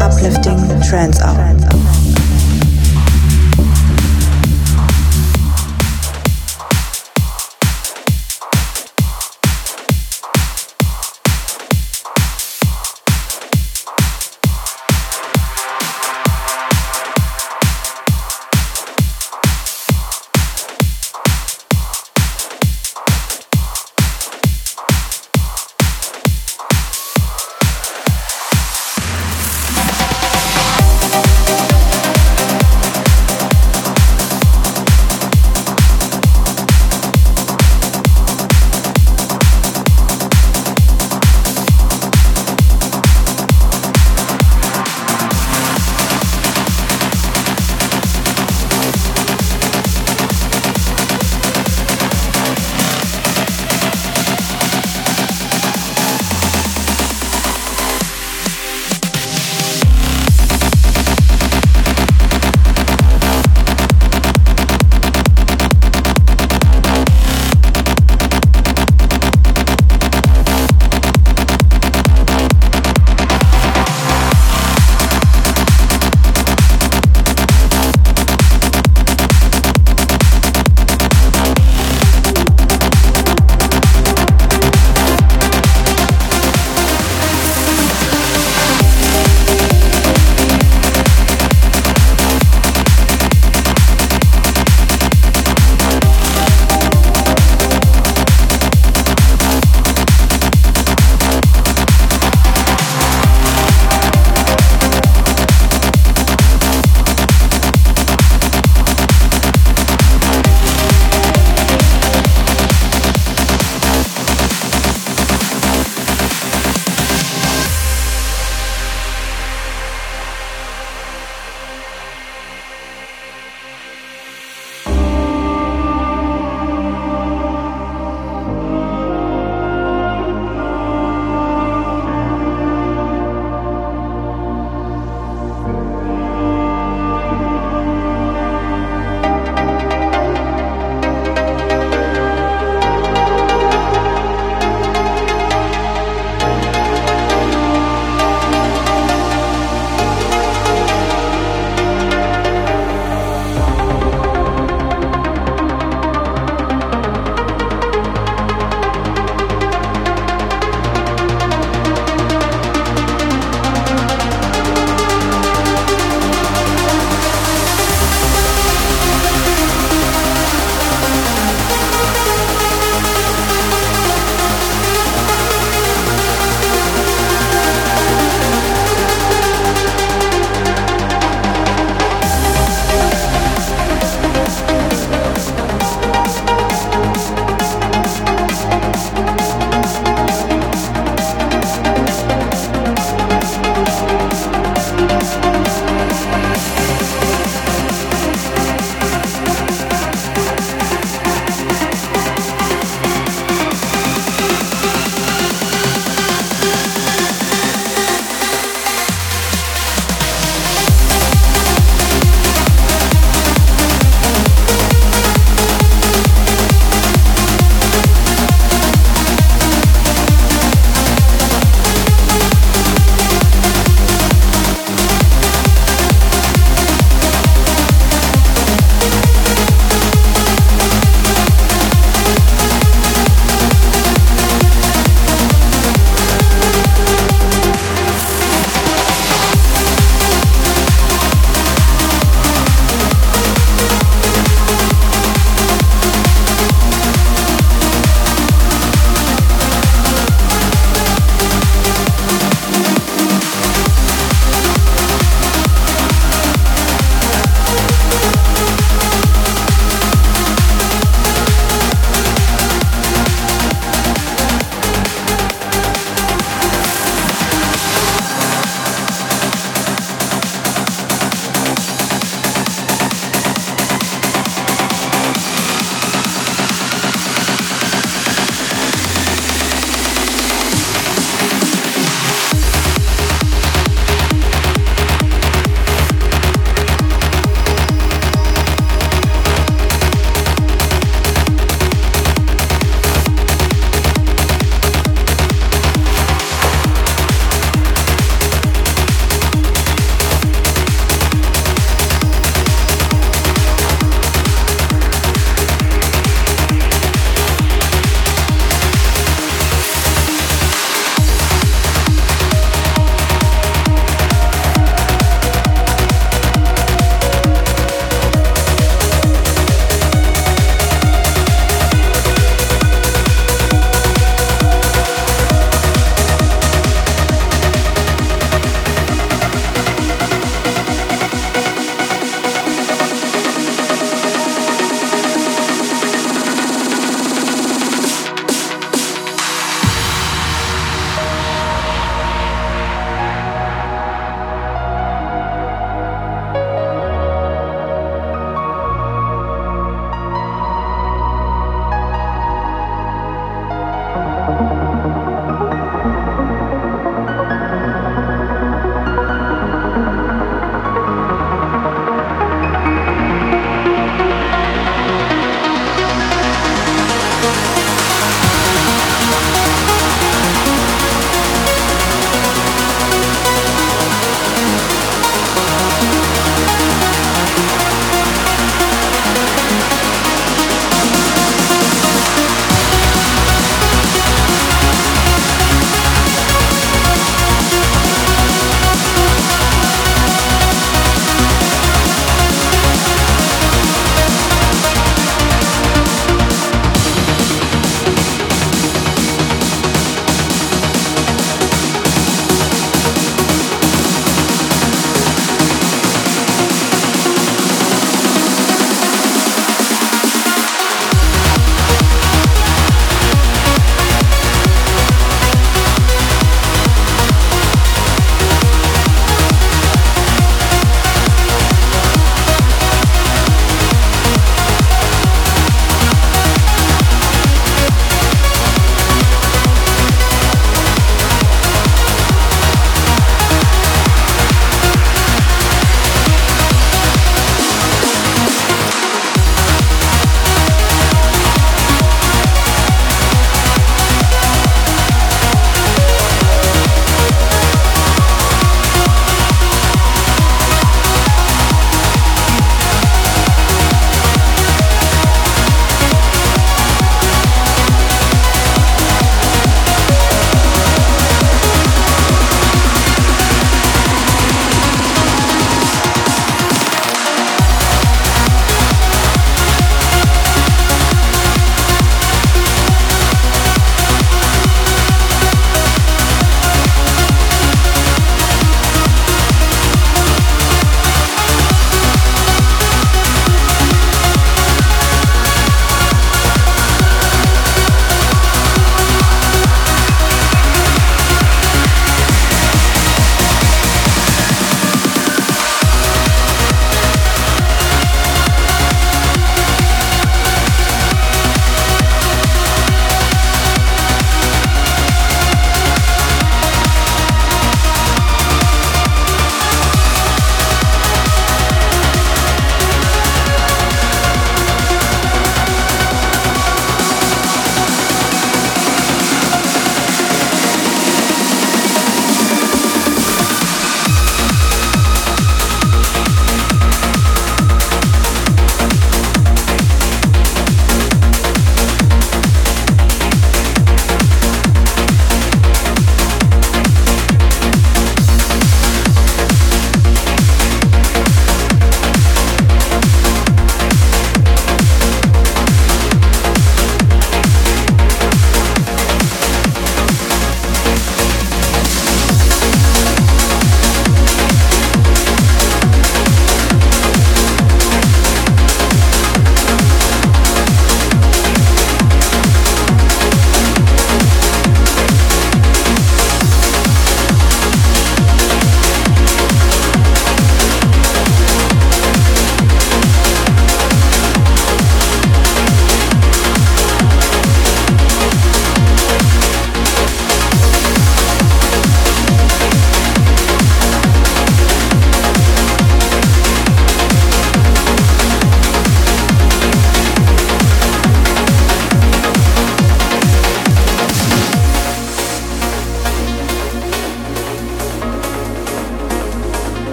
Uplifting trance hour.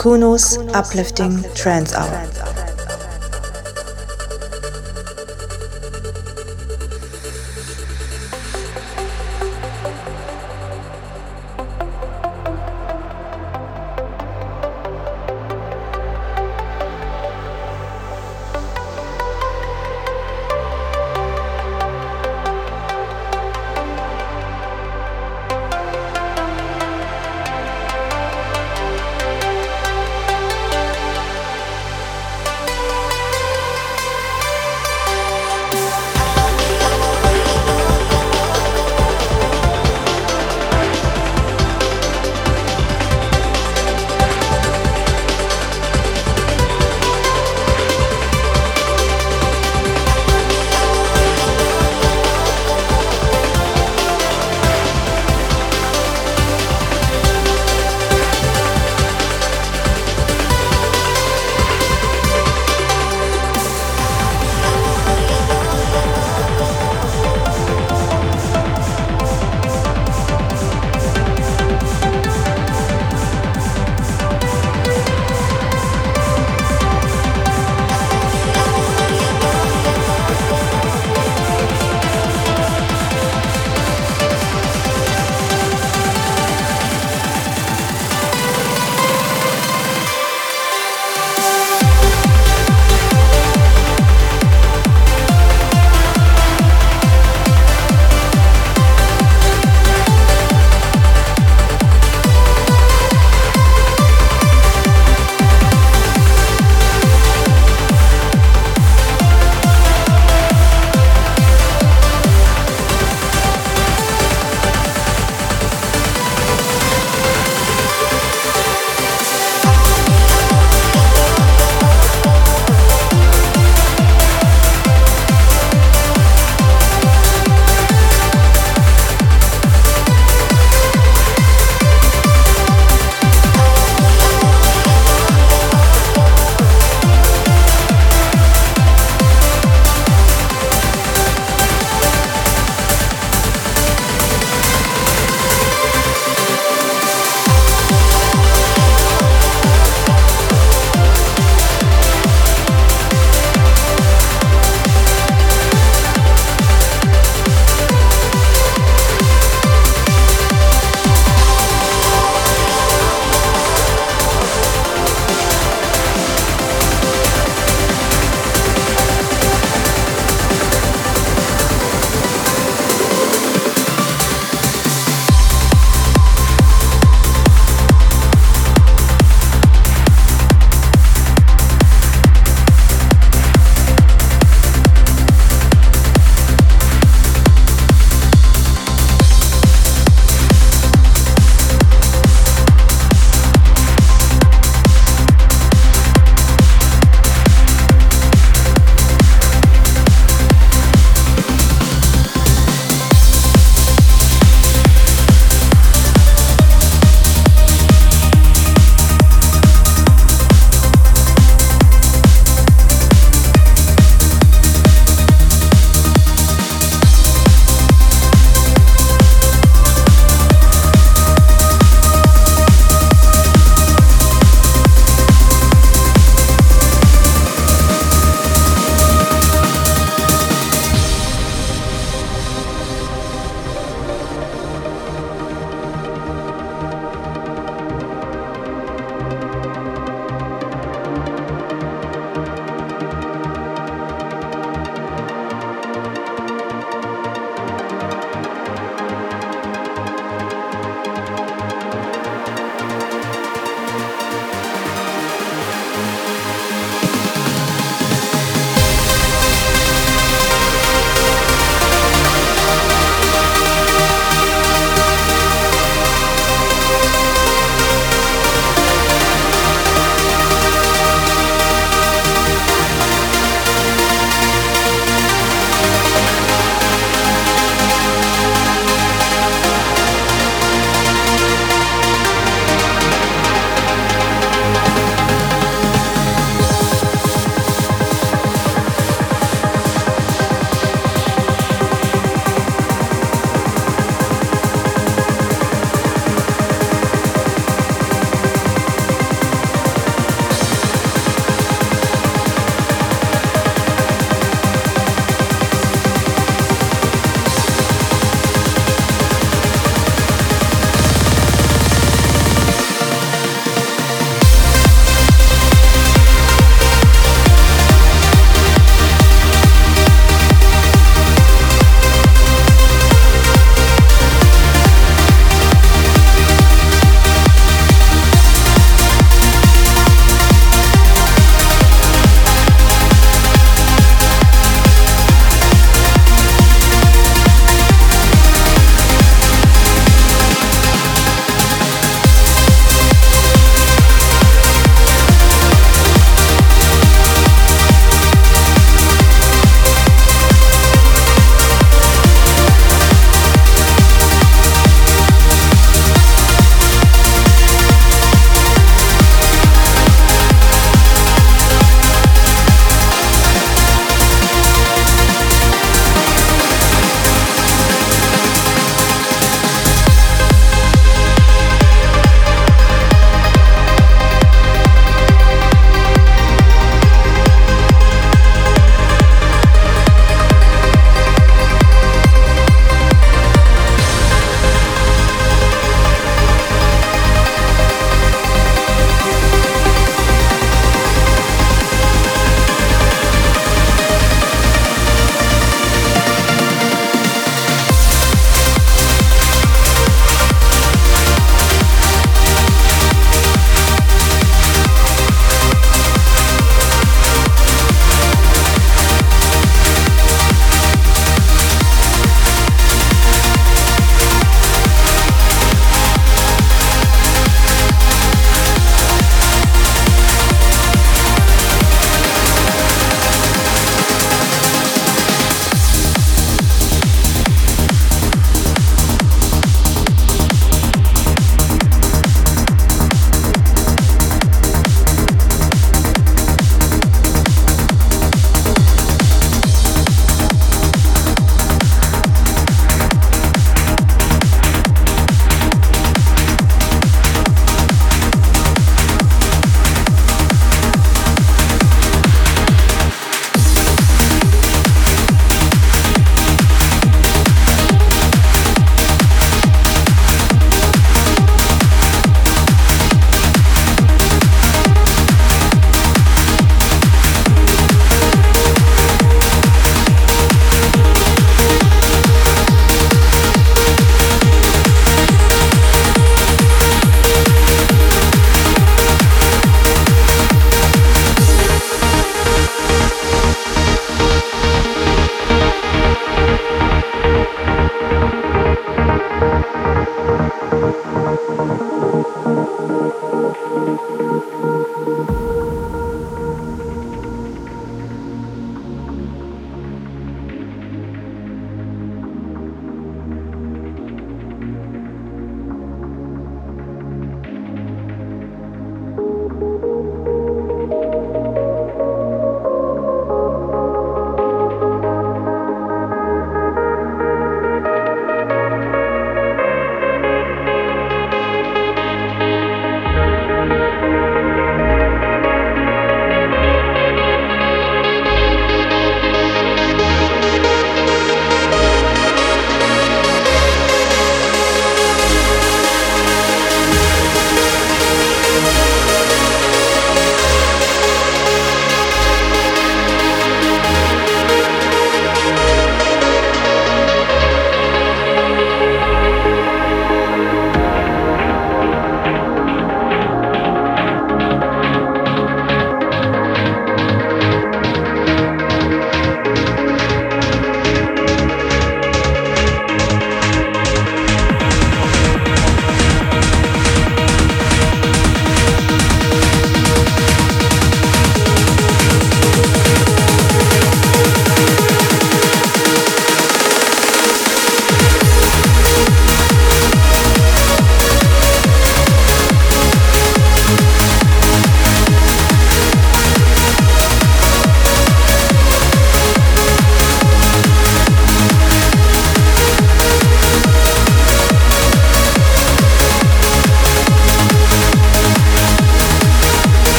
Kuno's Uplifting Trance Hour.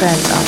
Uplifting trance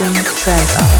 uplifting trance